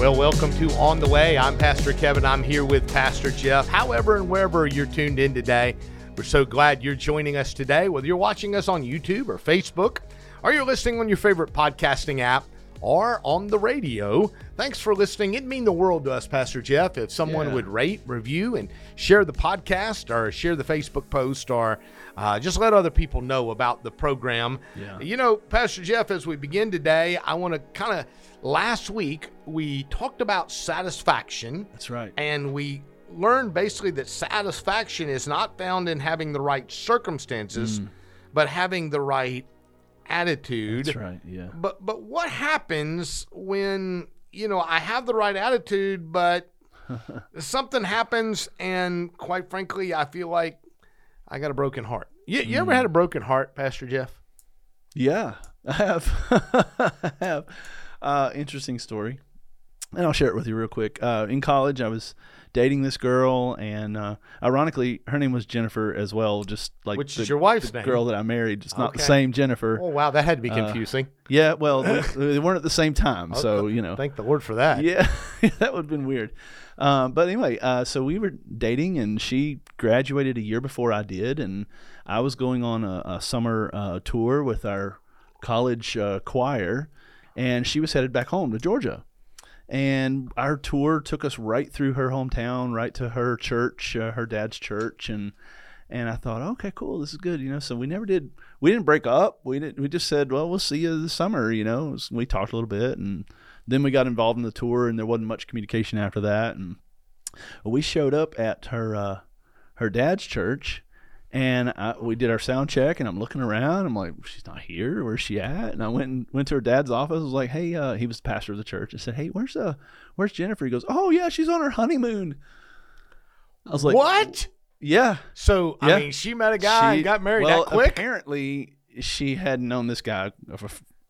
Well, welcome to On the Way. I'm Pastor Kevin. I'm here with Pastor Jeff. However, and wherever you're tuned in today, we're so glad you're joining us today, whether you're watching us on YouTube or Facebook, or you're listening on your favorite podcasting app or on the radio. Thanks for listening. It'd mean the world to us, Pastor Jeff, if someone Yeah. would rate, review, and share the podcast or share the Facebook post or uh, just let other people know about the program. Yeah. You know, Pastor Jeff, as we begin today, I want to kind of, last week, we talked about satisfaction. That's right. And we learned basically that satisfaction is not found in having the right circumstances, but having the right attitude. That's right. Yeah. But but what happens when you know I have the right attitude, but something happens, and quite frankly, I feel like I got a broken heart. You, you ever had a broken heart, Pastor Jeff? Yeah, I have. I have. Uh, interesting story, and I'll share it with you real quick. Uh, in college, I was dating this girl, and uh, ironically, her name was Jennifer as well, just like Which the, is your wife's name. girl that I married. Just not the same Jennifer. Oh wow, that had to be confusing. Yeah, well, they, they weren't at the same time, so you know. Thank the Lord for that. Yeah, that would have been weird. Um, but anyway, uh, so we were dating, and she graduated a year before I did, and I was going on a, a summer uh, tour with our college uh, choir, and she was headed back home to Georgia. And our tour took us right through her hometown, right to her church, uh, her dad's church, and and I thought, okay, cool, this is good, you know. So we never did, we didn't break up. We didn't. We just said, well, we'll see you this summer, you know. We talked a little bit, and then we got involved in the tour, and there wasn't much communication after that. And we showed up at her uh, her dad's church, and I, we did our sound check. And I'm looking around. I'm like, she's not here. Where's she at? And I went and went to her dad's office. I was like, hey, uh, he was the pastor of the church. I said, hey, where's uh, where's Jennifer? He goes, oh yeah, she's on her honeymoon. I was like, what? Yeah. So Yeah. I mean, she met a guy and got married well, that quick. Apparently, she had known this guy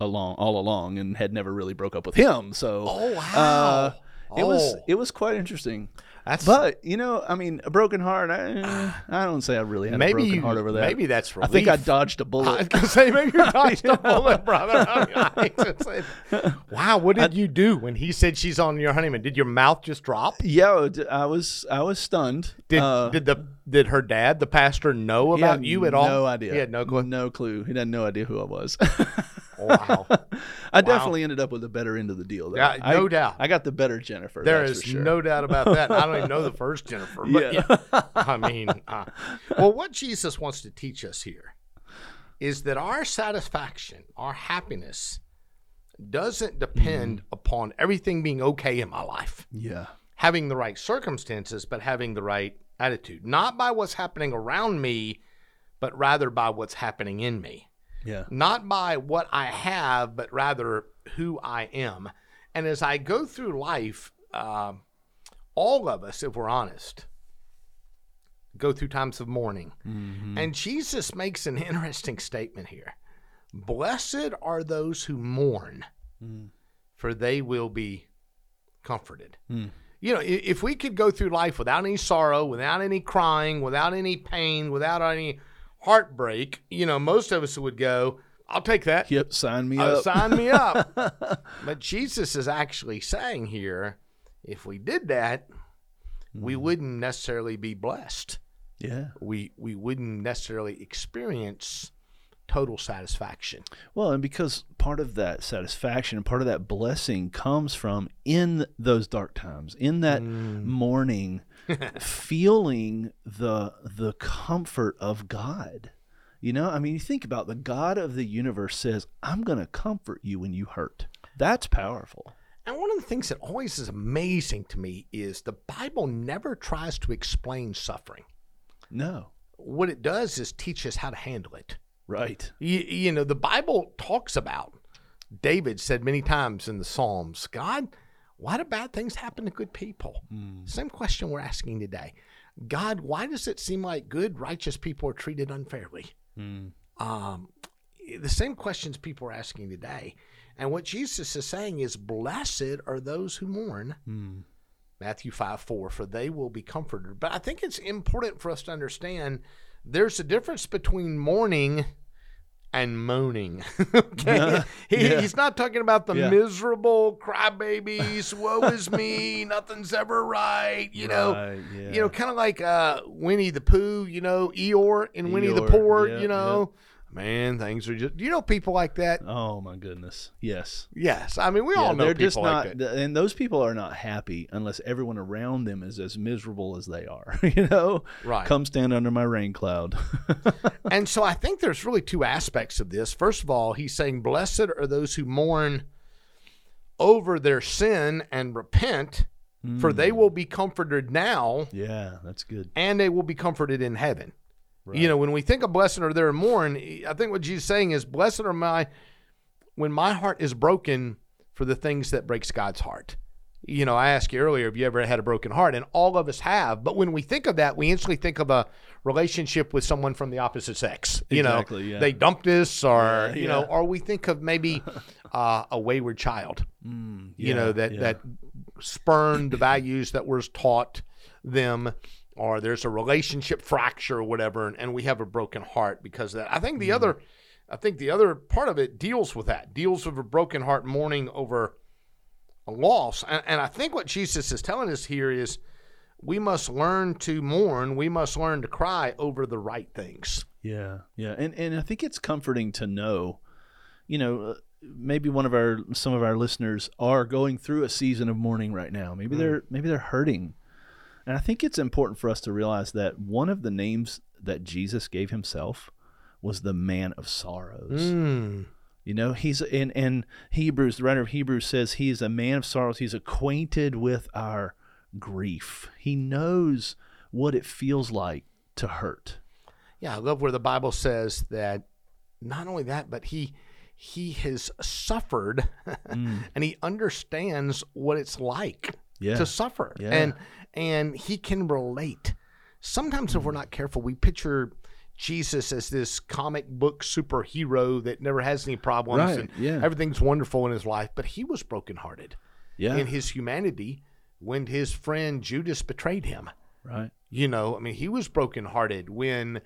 along all along and had never really broke up with him. So, Oh, wow. uh, it was Oh. it was quite interesting. That's But you know, I mean, a broken heart. I, I don't say I really had maybe a broken you, heart over that. maybe that's for I think I dodged a I bullet. gonna say maybe you dodged a bullet, brother. I mean, I wow, what did you do when he said she's on your honeymoon? Did your mouth just drop? yeah, I was I was stunned. Did Uh, did the did her dad, the pastor, know about you at all? No idea. He had no clue. No clue. He had no idea who I was. Wow. I definitely ended up with the better end of the deal. Though. Yeah, I- no doubt. I got the better Jennifer. There that's is for sure. no doubt about that. I don't even know the first Jennifer, but Yeah. yeah. I mean, uh, well, what Jesus wants to teach us here is that our satisfaction, our happiness, doesn't depend Mm. upon everything being okay in my life, Yeah. having the right circumstances, but having the right attitude, not by what's happening around me, but rather by what's happening in me Yeah. not by what I have, but rather who I am. And as I go through life, um, all of us, if we're honest, go through times of mourning. Mm-hmm. And Jesus makes an interesting statement here Blessed are those who mourn, mm. for they will be comforted. Mm. You know, if we could go through life without any sorrow, without any crying, without any pain, without any heartbreak, you know, most of us would go, I'll take that. Yep. Sign me Uh, up. sign me up. but Jesus is actually saying here, if we did that, we wouldn't necessarily be blessed. Yeah. We we wouldn't necessarily experience total satisfaction. Well, and because part of that satisfaction and part of that blessing comes from in those dark times, in that mourning, feeling the the comfort of God. You know, I mean, you think about the God of the universe says, "I'm going to comfort you when you hurt." That's powerful. And one of the things that always is amazing to me is the Bible never tries to explain suffering. No. What it does is teach us how to handle it. Right. You, you know, the Bible talks about, David said many times in the Psalms, God, why do bad things happen to good people? Hmm. Same question we're asking today. God, why does it seem like good, righteous people are treated unfairly? Hmm. Um, the same questions people are asking today. And what Jesus is saying is, Blessed are those who mourn. Hmm. Matthew 5 4, for they will be comforted. But I think it's important for us to understand there's a difference between mourning and moaning. okay? He- Yeah. He's not talking about the Yeah. miserable crybabies, woe is me, nothing's ever right, you know. Right. You know, kind of like uh, Winnie the Pooh, you know, Eeyore in Winnie the yeah, you know. Man, things are just, you know, people like that. Oh my goodness. Yes. Yes. I mean, we Yeah, all know they're people just like not, that. and those people are not happy unless everyone around them is as miserable as they are. You know, Right. Come stand under my rain cloud. And so I think there's really two aspects of this. First of all, he's saying, Blessed are those who mourn over their sin and repent, for Hmm. they will be comforted now yeah, that's good. and they will be comforted in heaven. You know, when we think of blessed are there and mourn, I think what Jesus is saying is, Blessed are my, when my heart is broken for the things that breaks God's heart. You know, I asked you earlier, have you ever had a broken heart? And all of us have. But when we think of that, we instantly think of a relationship with someone from the opposite sex. You Exactly, know, yeah. they dumped us, or Yeah, you yeah. know, or we think of maybe uh, a wayward child. you yeah, know that that spurned the values that was taught them, or there's a relationship fracture or whatever, and, and we have a broken heart because of that. I think the other, I think the other part of it deals with that, deals with a broken heart mourning over a loss, and, and I think what Jesus is telling us here is. We must learn to mourn. We must learn to cry over the right things. Yeah, yeah, and and I think it's comforting to know, you know, uh, maybe one of our some of our listeners are going through a season of mourning right now. Maybe they're maybe they're hurting, and I think it's important for us to realize that one of the names that Jesus gave himself was the man of sorrows. Mm. You know, he's in in Hebrews. The writer of Hebrews says he is a man of sorrows. He's acquainted with our grief. He knows what it feels like to hurt. Yeah, I love where the Bible says that not only that, but he he has suffered and he understands what it's like Yeah. to suffer. Yeah. And and he can relate. Sometimes if we're not careful, we picture Jesus as this comic book superhero that never has any problems Right, and yeah. everything's wonderful in his life, but he was brokenhearted Yeah. in his humanity when his friend Judas betrayed him. right. You know, I mean, he was brokenhearted when,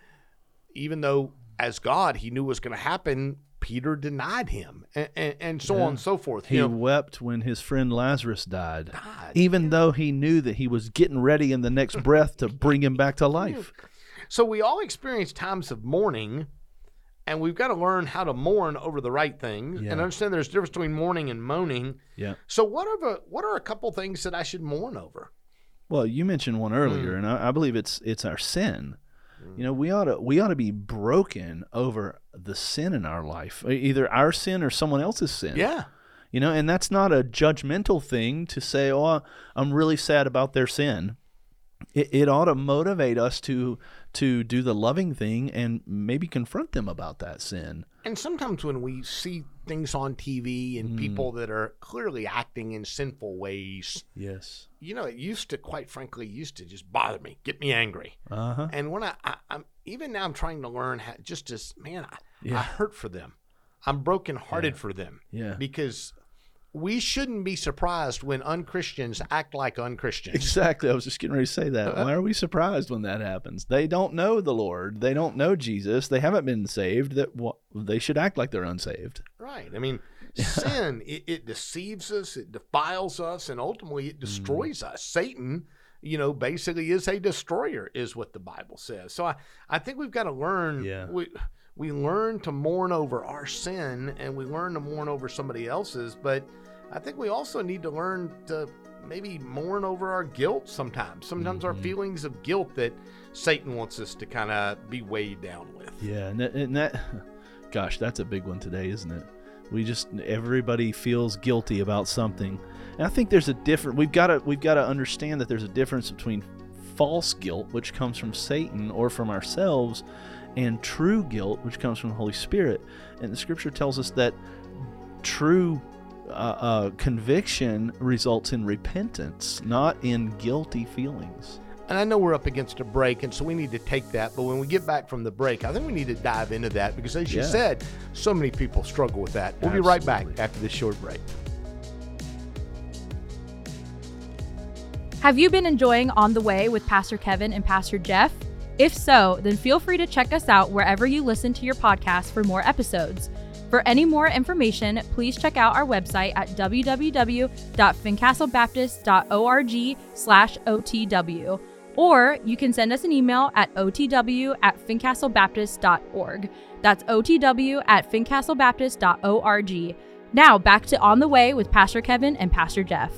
even though as God he knew was going to happen, Peter denied him, and, and, and so on and so forth. He You know, wept when his friend Lazarus died, God, even though he knew that he was getting ready in the next breath to bring him back to life. so we all experience times of mourning, and we've got to learn how to mourn over the right things, Yeah. and understand there's a difference between mourning and moaning. Yeah. So, what are the, what are a couple things that I should mourn over? Well, you mentioned one earlier, Mm. and I, I believe it's it's our sin. Mm. You know, we ought to we ought to be broken over the sin in our life, either our sin or someone else's sin. Yeah, You know, and that's not a judgmental thing to say, "Oh, I'm really sad about their sin." It, it ought to motivate us to to do the loving thing and maybe confront them about that sin. And sometimes when we see things on TV and people that are clearly acting in sinful ways, Yes. you know, it used to, quite frankly, used to just bother me, get me angry. Uh huh. And when I, I I'm even now, I'm trying to learn how just as man, I, I hurt for them. I'm brokenhearted for them Yeah. because we shouldn't be surprised when unchristians act like unchristians. Exactly. I was just getting ready to say that. Why are we surprised when that happens? They don't know the Lord. They don't know Jesus. They haven't been saved. That wha- they should act like they're unsaved. Right. I mean, sin it, it deceives us, it defiles us, and ultimately Mm. it destroys us. Satan, you know, basically is a destroyer, is what the Bible says. So I, I think we've got to learn. Yeah. We we learn to mourn over our sin, and we learn to mourn over somebody else's. But I think we also need to learn to maybe mourn over our guilt sometimes. Sometimes Mm-hmm. our feelings of guilt that Satan wants us to kind of be weighed down with. Yeah, and that, and that, gosh, that's a big one today, isn't it? We just everybody feels guilty about something, and I think there's a different. We've got to we've got to understand that there's a difference between false guilt, which comes from Satan or from ourselves, and true guilt, which comes from the Holy Spirit. And the Scripture tells us that true uh, uh, conviction results in repentance, not in guilty feelings. And I know we're up against a break, and so we need to take that. But when we get back from the break, I think we need to dive into that because, as you said, so many people struggle with that. We'll be right back after this short break. Have you been enjoying On the Way with Pastor Kevin and Pastor Jeff? If so, then feel free to check us out wherever you listen to your podcast for more episodes. For any more information, please check out our website at www.fincastlebaptist.org slash OTW. Or you can send us an email at otw at fincastlebaptist.org. That's otw at fincastlebaptist.org. Now back to On the Way with Pastor Kevin and Pastor Jeff.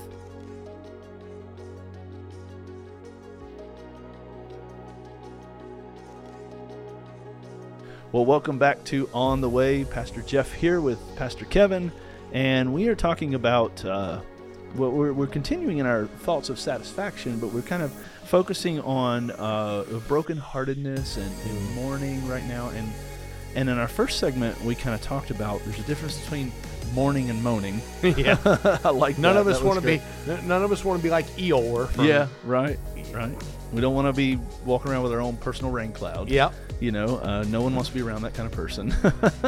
Well, welcome back to On the Way. Pastor Jeff here with Pastor Kevin, and we are talking about. Uh, well, we're, we're continuing in our thoughts of satisfaction, but we're kind of focusing on uh, brokenheartedness and, and mourning right now. And and in our first segment, we kind of talked about there's a difference between mourning and moaning. yeah. I like None that. of us want to be. None of us want to be like Eeyore. From, Yeah, right, right. We don't want to be walking around with our own personal rain cloud. Yep. You know, uh, no one wants to be around that kind of person.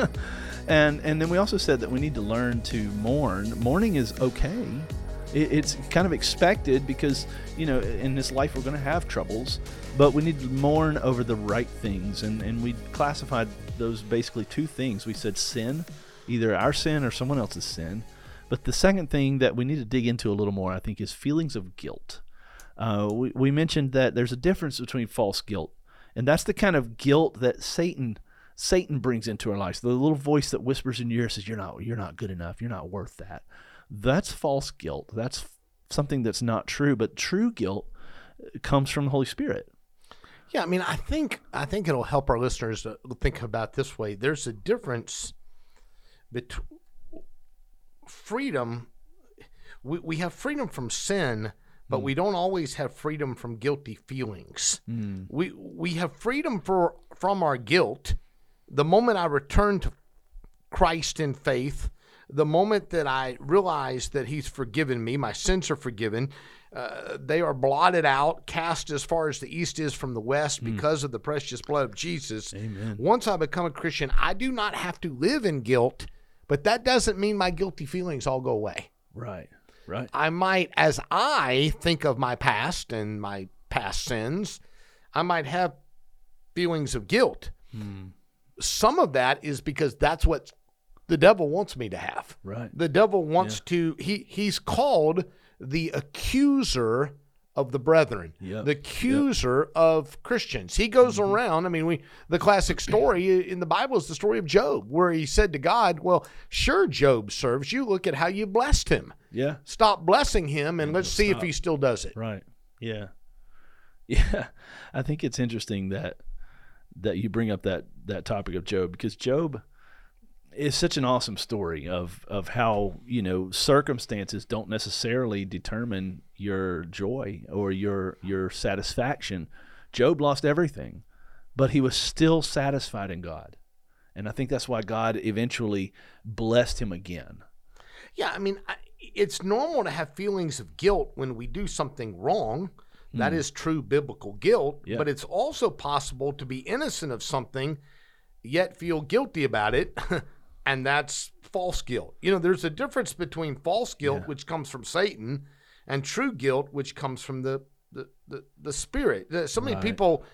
and and then we also said that we need to learn to mourn. Mourning is okay. It, it's kind of expected because you know in this life we're going to have troubles, but we need to mourn over the right things. And and we classified those basically two things. We said sin, either our sin or someone else's sin. But the second thing that we need to dig into a little more, I think, is feelings of guilt. Uh, we, we mentioned that there's a difference between false guilt, and that's the kind of guilt that Satan Satan brings into our lives. The little voice that whispers in your ear says, "You're not, you're not good enough. You're not worth that." That's false guilt. That's something that's not true. But true guilt comes from the Holy Spirit. Yeah, I mean, I think I think it'll help our listeners to think about this way. There's a difference between freedom. We we have freedom from sin, but mm. we don't always have freedom from guilty feelings. Mm. We we have freedom for from our guilt. The moment I return to Christ in faith, the moment that I realize that He's forgiven me, my sins are forgiven, uh, they are blotted out, cast as far as the east is from the west because of the precious blood of Jesus. Amen. Once I become a Christian, I do not have to live in guilt, but that doesn't mean my guilty feelings all go away. Right. Right. I might, as I think of my past and my past sins, I might have feelings of guilt. Some of that is because that's what the devil wants me to have. Right. The devil wants to he he's called the accuser of the brethren, Yep. the accuser of Christians. He goes Mm-hmm. around. I mean, we the classic story in the Bible is the story of Job, where he said to God, "Well, sure, Job serves you. Look at how you blessed him. Yeah. Stop blessing him, and let's see if he still does it." Right. Yeah. Yeah. I think it's interesting that that you bring up that that topic of Job because Job is such an awesome story of of how, you know, circumstances don't necessarily determine your joy or your your satisfaction. Job lost everything, but he was still satisfied in God. And I think that's why God eventually blessed him again. Yeah, I mean, I, it's normal to have feelings of guilt when we do something wrong. That hmm. is true biblical guilt. Yeah. but it's also possible to be innocent of something yet feel guilty about it, and that's false guilt. You know, there's a difference between false guilt, which comes from Satan, and true guilt, which comes from the the the, the spirit. So many Right. people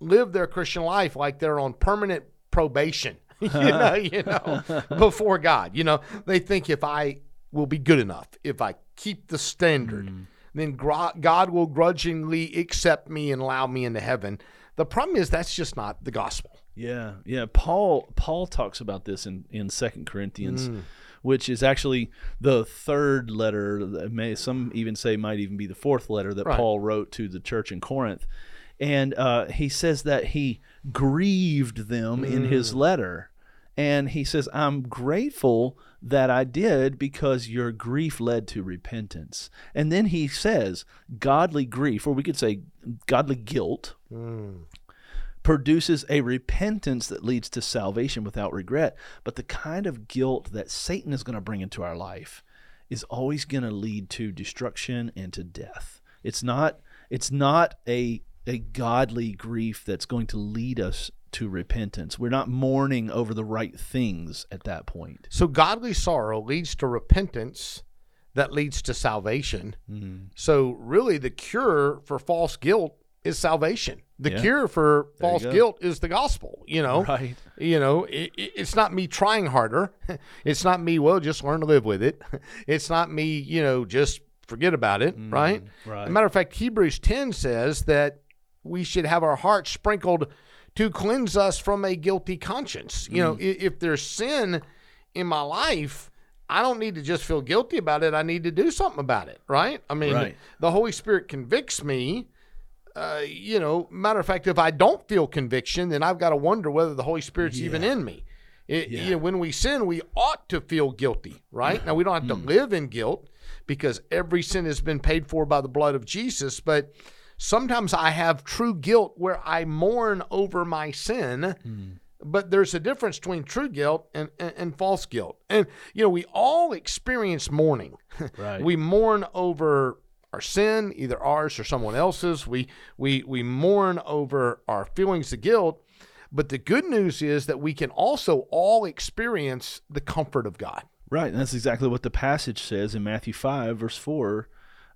live their Christian life like they're on permanent probation. you know, you know, before God. You know, they think if I will be good enough, if I keep the standard, mm. then God will grudgingly accept me and allow me into heaven. The problem is that's just not the gospel. Yeah, yeah. Paul Paul talks about this in in Second Corinthians, Mm. which is actually the third letter. That may some even say might even be the fourth letter that Right. Paul wrote to the church in Corinth, and uh, he says that he grieved them in Mm. his letter, and he says, "I'm grateful." That I did because your grief led to repentance. And then he says, godly grief, or we could say godly guilt, produces a repentance that leads to salvation without regret. But the kind of guilt that Satan is going to bring into our life is always going to lead to destruction and to death. It's not it's not a a godly grief that's going to lead us to repentance. We're not mourning over the right things at that point. So godly sorrow leads to repentance that leads to salvation. Mm-hmm. So really the cure for false guilt is salvation. The Yeah. cure for There false guilt is the gospel. You know, Right. you know, it, it- it's not me trying harder. It's not me, well, just learn to live with it. It's not me, you know, just forget about it, right? Mm, right. A matter of fact, Hebrews 10 says that we should have our hearts sprinkled to cleanse us from a guilty conscience. You Mm. know, i- if there's sin in my life, I don't need to just feel guilty about it. I need to do something about it, right? I mean, Right. the Holy Spirit convicts me. Uh, you know, matter of fact, if I don't feel conviction, then I've got to wonder whether the Holy Spirit's even in me. It, Yeah. you know, when we sin, we ought to feel guilty, right? Now, we don't have to live in guilt because every sin has been paid for by the blood of Jesus, but sometimes I have true guilt where I mourn over my sin. But there's a difference between true guilt and, and, and false guilt. And, you know, we all experience mourning. Right. we mourn over our sin, either ours or someone else's. We, we, we mourn over our feelings of guilt. But the good news is that we can also all experience the comfort of God. Right, and that's exactly what the passage says in Matthew 5, verse 4.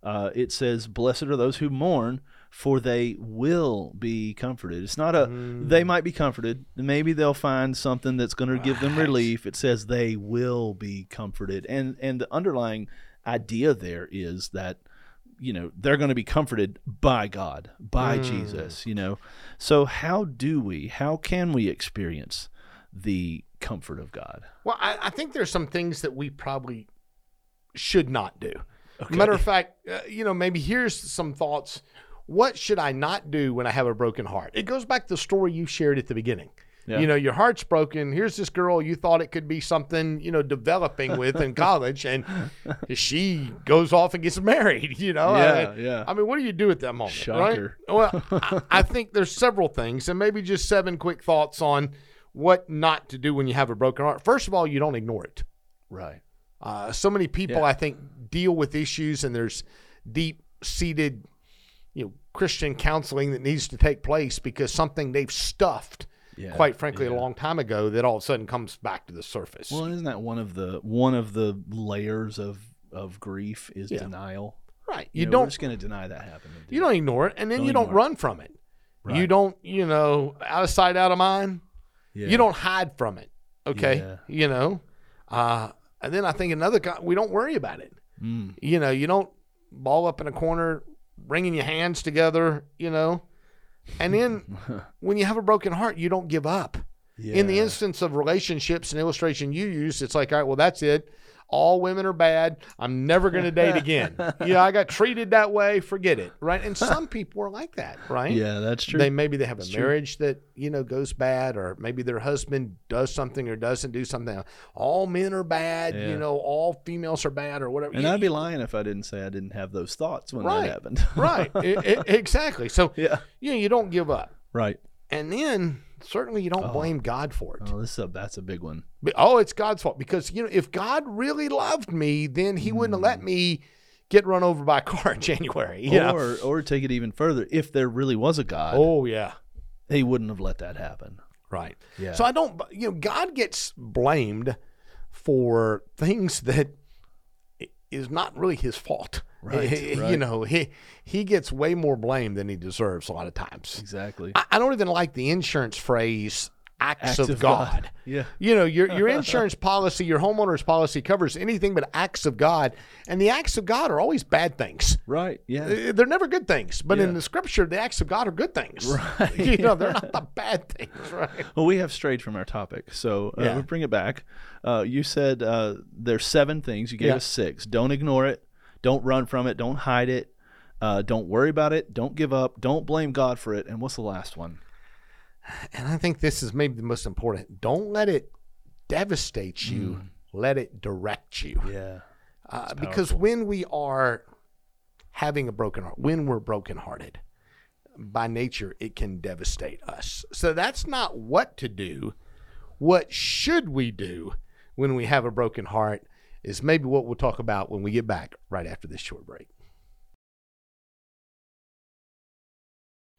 Uh, it says, Blessed are those who mourn, for they will be comforted. It's not a, they might be comforted. Maybe they'll find something that's going to give them relief. It says they will be comforted. And, and the underlying idea there is that, you know, they're going to be comforted by God, by Jesus, you know. So, how do we, how can we experience the comfort of God? Well, I, I think there's some things that we probably should not do. Matter of fact, uh, you know, maybe here's some thoughts. What should I not do when I have a broken heart? It goes back to the story you shared at the beginning. Yeah. You know, your heart's broken. Here's this girl you thought it could be something, you know, developing with in college, and she goes off and gets married. You know, Yeah, I, yeah. I mean, what do you do at that moment? Shocker. Right? Well, I, I think there's several things, and maybe just seven quick thoughts on what not to do when you have a broken heart. First of all, you don't ignore it. Right. Uh, so many people, Yeah. I think, deal with issues, and there's deep seated, you know, Christian counseling that needs to take place because something they've stuffed, Yeah, quite frankly, yeah. a long time ago, that all of a sudden comes back to the surface. Well, isn't that one of the one of the layers of of grief is Yeah. denial? right? You, You know, don't just going to deny that happened. you don't ignore it, and then Don't you don't ignore it. run from it. You don't, you know, out of sight, out of mind. Yeah. You don't hide from it. Okay, Yeah. you know. Uh, and then I think another, co- we don't worry about it. Mm. You know, you don't ball up in a corner, wringing your hands together. You know, and then when you have a broken heart, you don't give up. In the instance of relationships and illustration you use, it's like, all right, well, that's it. All women are bad. I'm never going to date again. yeah, I got treated that way. Forget it. Right. And some people are like that. Right. Yeah, that's true. They maybe they have a true. marriage that you know goes bad, or maybe their husband does something or doesn't do something. All men are bad. Yeah. You know, all females are bad, or whatever. and You- I'd be lying if I didn't say I didn't have those thoughts when Right. that happened. right. I- I- exactly. So yeah. you know, you don't give up, Right. and then certainly you don't oh. blame God for it. Oh, this is a, that's a big one. But, oh, it's God's fault because you know if God really loved me, then He wouldn't have let hmm. me get run over by a car in January. Know? Or or take it even further. If there really was a God, Oh yeah. he wouldn't have let that happen. Right. Yeah. So I don't, you know, God gets blamed for things that is not really his fault. Right, He- You know, he he gets way more blame than he deserves a lot of times. Exactly. I, I don't even like the insurance phrase acts, of, God. Yeah. You know, your your insurance policy, your homeowner's policy covers anything but acts of God, and the acts of God are always bad things. Right. Yeah. Uh, They're never good things, but in the scripture, the acts of God are good things. Right. you know, they're not the bad things, right? Well, we have strayed from our topic, so uh, Yeah. we'll bring it back. Uh, you said uh, there's seven things. You gave Yeah. us six. Don't ignore it. Don't run from it. Don't hide it. Uh, don't worry about it. Don't give up. Don't blame God for it. And what's the last one? and I think this is maybe the most important. Don't let it devastate you. Let it direct you. Yeah. Uh, because when we are having a broken heart, when we're brokenhearted, by nature, it can devastate us. So that's not what to do. What should we do when we have a broken heart is maybe what we'll talk about when we get back right after this short break.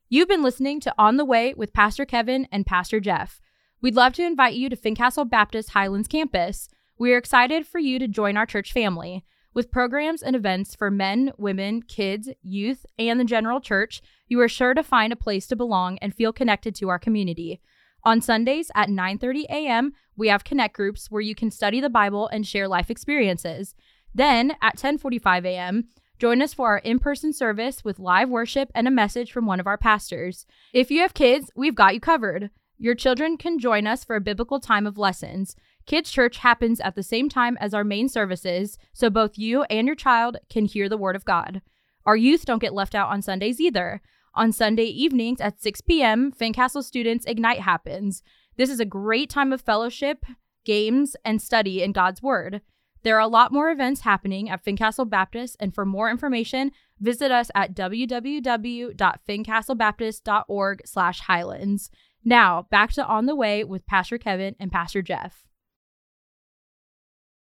You've been listening to On the Way with Pastor Kevin and Pastor Jeff. We'd love to invite you to Fincastle Baptist Highlands campus. We are excited for you to join our church family. With programs and events for men, women, kids, youth, and the general church, you are sure to find a place to belong and feel connected to our community. On Sundays at 9:30 a.m., we have connect groups where you can study the Bible and share life experiences. Then at 10:45 a.m., join us for our in-person service with live worship and a message from one of our pastors. If you have kids, we've got you covered. Your children can join us for a biblical time of lessons. Kids Church happens at the same time as our main services, so both you and your child can hear the Word of God. Our youth don't get left out on Sundays either. On Sunday evenings at 6 p.m., Fincastle Students Ignite happens. This is a great time of fellowship, games, and study in God's Word. There are a lot more events happening at Fincastle Baptist, and for more information, visit us at www.fincastlebaptist.org slash highlands. Now, back to On the Way with Pastor Kevin and Pastor Jeff.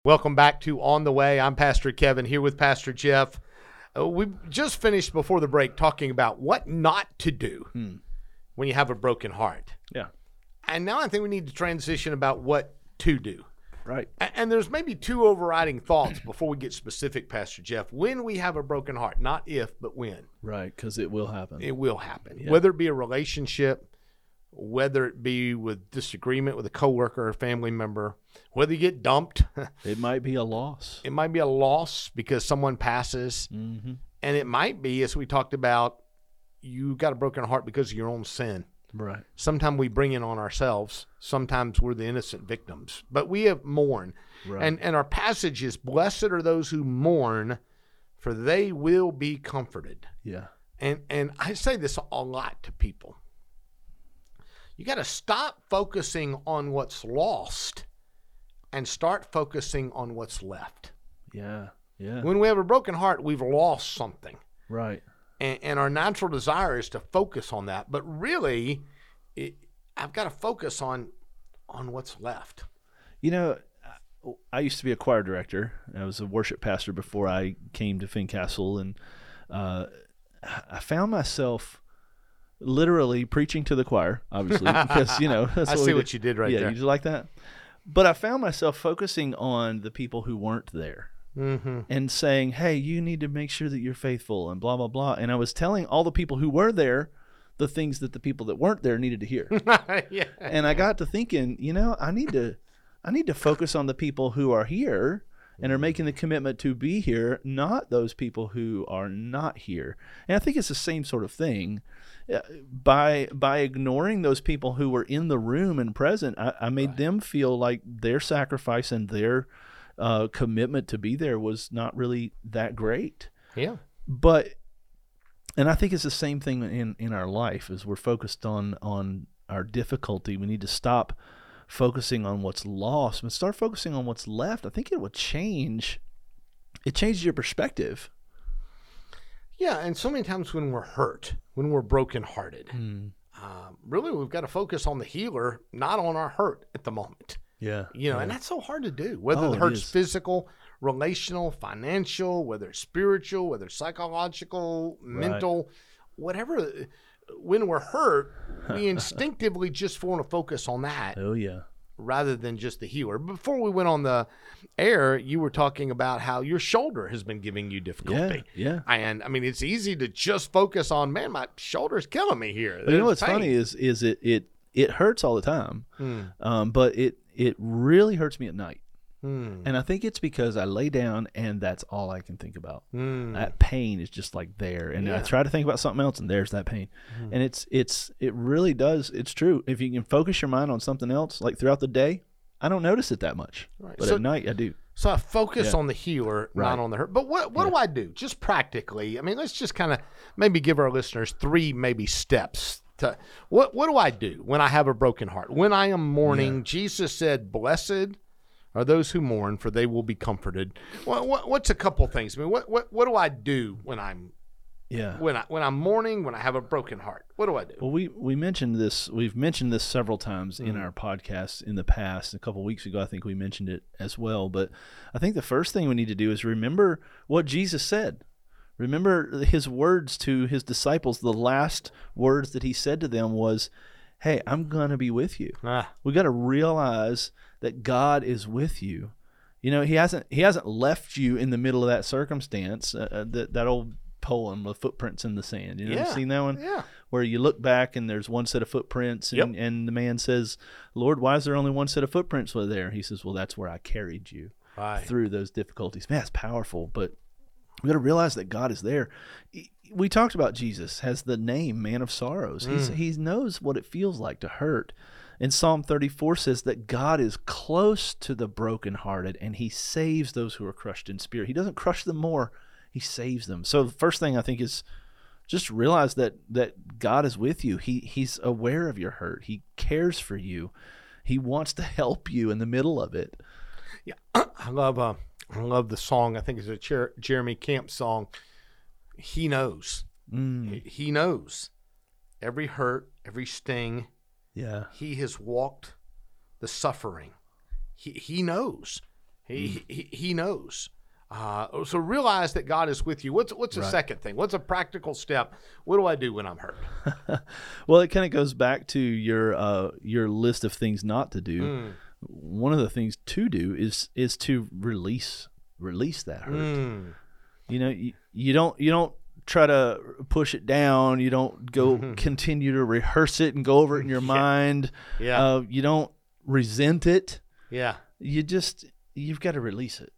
Welcome back to On the Way. I'm Pastor Kevin here with Pastor Jeff. Uh, we just finished before the break talking about what not to do Hmm. when you have a broken heart. Yeah. And now I think we need to transition about what to do. Right. A- And there's maybe two overriding thoughts before we get specific, Pastor Jeff. When we have a broken heart, not if, but when, Right. Because it will happen. it will happen. Yeah. Whether it be a relationship, whether it be with disagreement with a coworker or family member, whether you get dumped, It might be a loss. it might be a loss because someone passes, Mm-hmm. and it might be, as we talked about, you got a broken heart because of your own sin. Right. Sometimes we bring it on ourselves. Sometimes we're the innocent victims. But we have mourn. Right. And and our passage is blessed are those who mourn, for they will be comforted. yeah. And and I say this a lot to people. You got to stop focusing on what's lost and start focusing on what's left. Yeah. Yeah. When we have a broken heart, we've lost something. right. and, and our natural desire is to focus on that but really it, i've got to focus on on what's left You know, I- I used to be a choir director. I was a worship pastor before I came to Fincastle, and uh, I found myself literally preaching to the choir. Obviously, because you know that's i what see we what you did right yeah, there you just like that. But I found myself focusing on the people who weren't there mm-hmm. and saying, "Hey, you need to make sure that you're faithful," and blah blah blah. And I was telling all the people who were there the things that the people that weren't there needed to hear. yeah and I got to thinking, you know, I need to I need to focus on the people who are here and are making the commitment to be here, not those people who are not here. And I think it's the same sort of thing. Uh, By by ignoring those people who were in the room and present, I, I made them feel like their sacrifice and their uh, commitment to be there was not really that great yeah but and I think it's the same thing in in our life as we're focused on on our difficulty. We need to stop focusing on what's lost and start focusing on what's left. I think it will change. It changes your perspective. yeah and so many times when we're hurt when we're brokenhearted um, really we've got to focus on the healer not on our hurt at the moment Yeah, you know and that's so hard to do whether Oh, the it hurt's physical relational financial whether it's spiritual whether it's psychological mental whatever when we're hurt we instinctively just want to focus on that oh yeah, rather than just the healer before we went on the air you were talking about how your shoulder has been giving you difficulty yeah. and i mean it's easy to just focus on man my shoulder's killing me here you know what's funny is is it it it hurts all the time, Hmm. um, but it it really hurts me at night. Hmm. And I think it's because I lay down and that's all I can think about. Hmm. That pain is just like there, and I try to think about something else, and there's that pain. Mm-hmm. And it's it's it really does. It's true. If you can focus your mind on something else, like throughout the day, I don't notice it that much, Right. but So- at night I do. So I focus Yeah. on the healer, Right. not on the hurt. But what what do I do? Just practically. I mean, let's just kind of maybe give our listeners three maybe steps to what what do I do when I have a broken heart? When I am mourning, Jesus said, "Blessed are those who mourn, for they will be comforted." What, what what's a couple things? I mean, what what what do I do when I'm Yeah. when I when I'm mourning, when I have a broken heart? What do I do? Well, we we mentioned this. We've mentioned this several times Mm. in our podcast in the past. A couple weeks ago, I think we mentioned it as well. But I think the first thing we need to do is remember what Jesus said. Remember his words to his disciples. The last words that he said to them was, "Hey, I'm gonna be with you." Ah, We got to realize that God is with you. You know, he hasn't he hasn't left you in the middle of that circumstance. Uh, uh, that that old poem, "The Footprints in the Sand." You know, Yeah. seen that one? Yeah. Where you look back and there's one set of footprints, and, Yep. and the man says, "Lord, why is there only one set of footprints there?" He says, "Well, that's where I carried you Right. through those difficulties." Man, it's powerful, but we got to realize that God is there. We talked about Jesus has the name Man of Sorrows. He's, Mm. he knows what it feels like to hurt. And Psalm 34 says that God is close to the brokenhearted and he saves those who are crushed in spirit. He doesn't crush them more, he saves them. So the first thing I think is just realize that that God is with you. He he's aware of your hurt. He cares for you. He wants to help you in the middle of it. Yeah, I love uh, I love the song. I think it's a Jer- Jeremy Camp song. He knows. Mm, He- He knows every hurt, every sting. Yeah. He has walked the suffering. He he knows. He he, he knows. Uh, so realize that God is with you. What's what's the Right. second thing? What's a practical step? What do I do when I'm hurt? Well, it kind of goes back to your uh, your list of things not to do. Mm. One of the things to do is is to release release that hurt. Mm. You know, you, you don't you don't try to push it down. You don't go continue to rehearse it and go over it in your mind. Yeah. Uh, you don't resent it. Yeah. You just you've got to release it.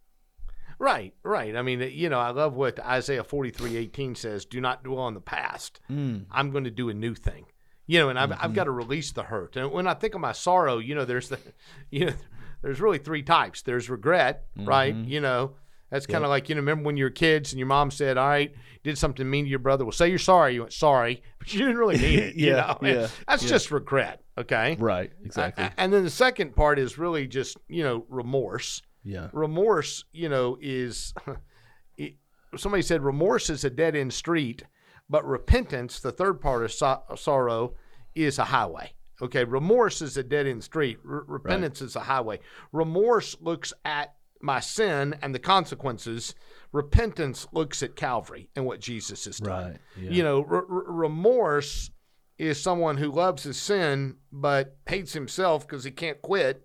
Right, right. I mean, you know, I love what Isaiah forty three eighteen says. Do not dwell on the past. Mm. I'm going to do a new thing. You know, and I've, Mm-hmm. I've got to release the hurt. And when I think of my sorrow, you know, there's the, you know, there's really three types. There's regret, right? Mm-hmm. You know, that's kind of like you know, remember when you were kids and your mom said, "All right, did something mean to your brother." Well, say you're sorry. You went sorry, but you didn't really mean it. you Yeah, know, yeah, that's yeah. just regret. Okay, Right. Exactly. And then the second part is really just you know remorse yeah. remorse, you know, is it, somebody said remorse is a dead end street, but repentance, the third part of so- sorrow, is a highway. Okay, remorse is a dead end street. R- repentance is a highway. Remorse looks at my sin and the consequences. Repentance looks at Calvary and what Jesus has done. Right. Yeah. You know, r- r- remorse is someone who loves his sin but hates himself because he can't quit.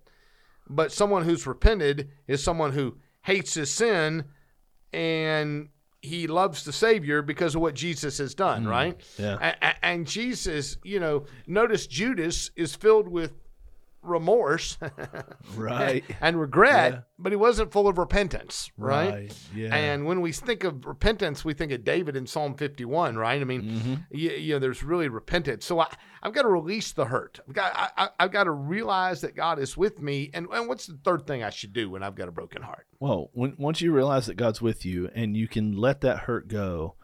But someone who's repented is someone who hates his sin and he loves the Savior because of what Jesus has done, mm, right? yeah. A- a- and Jesus, you know, notice Judas is filled with remorse Right. and regret, Yeah. but he wasn't full of repentance, right? Yeah. And when we think of repentance, we think of David in Psalm 51, right? I mean, Mm-hmm. you, you know, there's really repentance. So I, I've got to release the hurt. I've got, I, I- I've got to realize that God is with me. And, and what's the third thing I should do when I've got a broken heart? Well, when once you realize that God's with you and you can let that hurt go,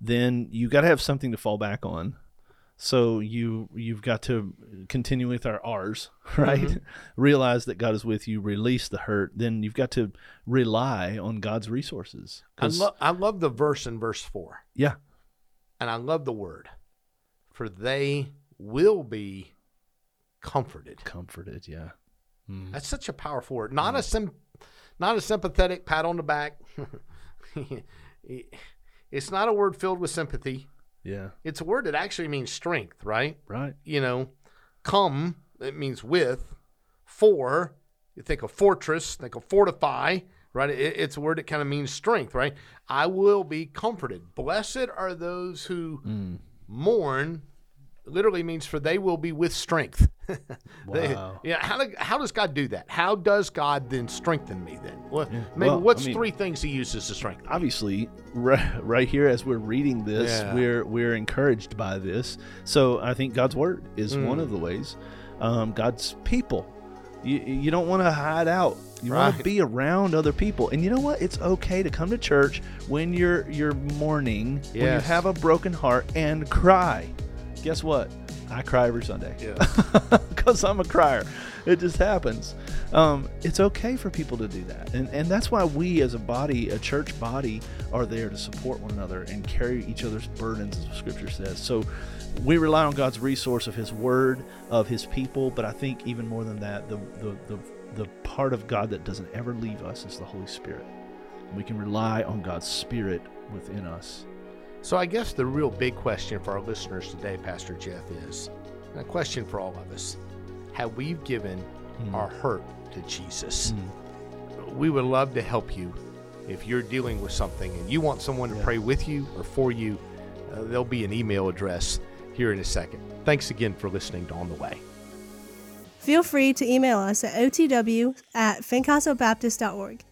then you got to have something to fall back on. So you you've got to continue with our R's, right? Mm-hmm. Realize that God is with you, release the hurt, then you've got to rely on God's resources. I, lo- I love the verse in verse 4, yeah, and I love the word, for they will be comforted. comforted, yeah. Mm. That's such a powerful word. Not mm. a sim, not a sympathetic pat on the back. it's not a word filled with sympathy. Yeah, It's a word that actually means strength, right? right. You know, come it means with, for you think of fortress, think of fortify, right? It, it's a word that kind of means strength, right? I will be comforted. Blessed are those who hmm. mourn. Literally means for they will be with strength. They- Wow. yeah. How, do, how does God do that? How does God then strengthen me then? Well, maybe Well, I what's mean- three things He uses to strengthen? obviously right, right here as we're reading this Yeah. we're we're encouraged by this so i think god's word is one Mm. of the ways um, god's people you, you don't want to hide out you want to be around other people and you know what it's okay to come to church when you're you're mourning when you have a broken heart and cry guess what i cry every sunday because I'm a crier. It just happens. Um, it's okay for people to do that, and and that's why we, as a body, a church body, are there to support one another and carry each other's burdens, as the Scripture says. So we rely on God's resource of His Word, of His people, but I think even more than that, the the the, the part of God that doesn't ever leave us is the Holy Spirit. We can rely on God's Spirit within us. So I guess the real big question for our listeners today, Pastor Jeff, is and a question for all of us: Have we given Hmm. our hurt to Jesus? we would love to help you if you're dealing with something and you want someone to pray with you or for you. Uh, there'll be an email address here in a second. Thanks again for listening to On the Way. Feel free to email us at otw at fincastlebaptist.org.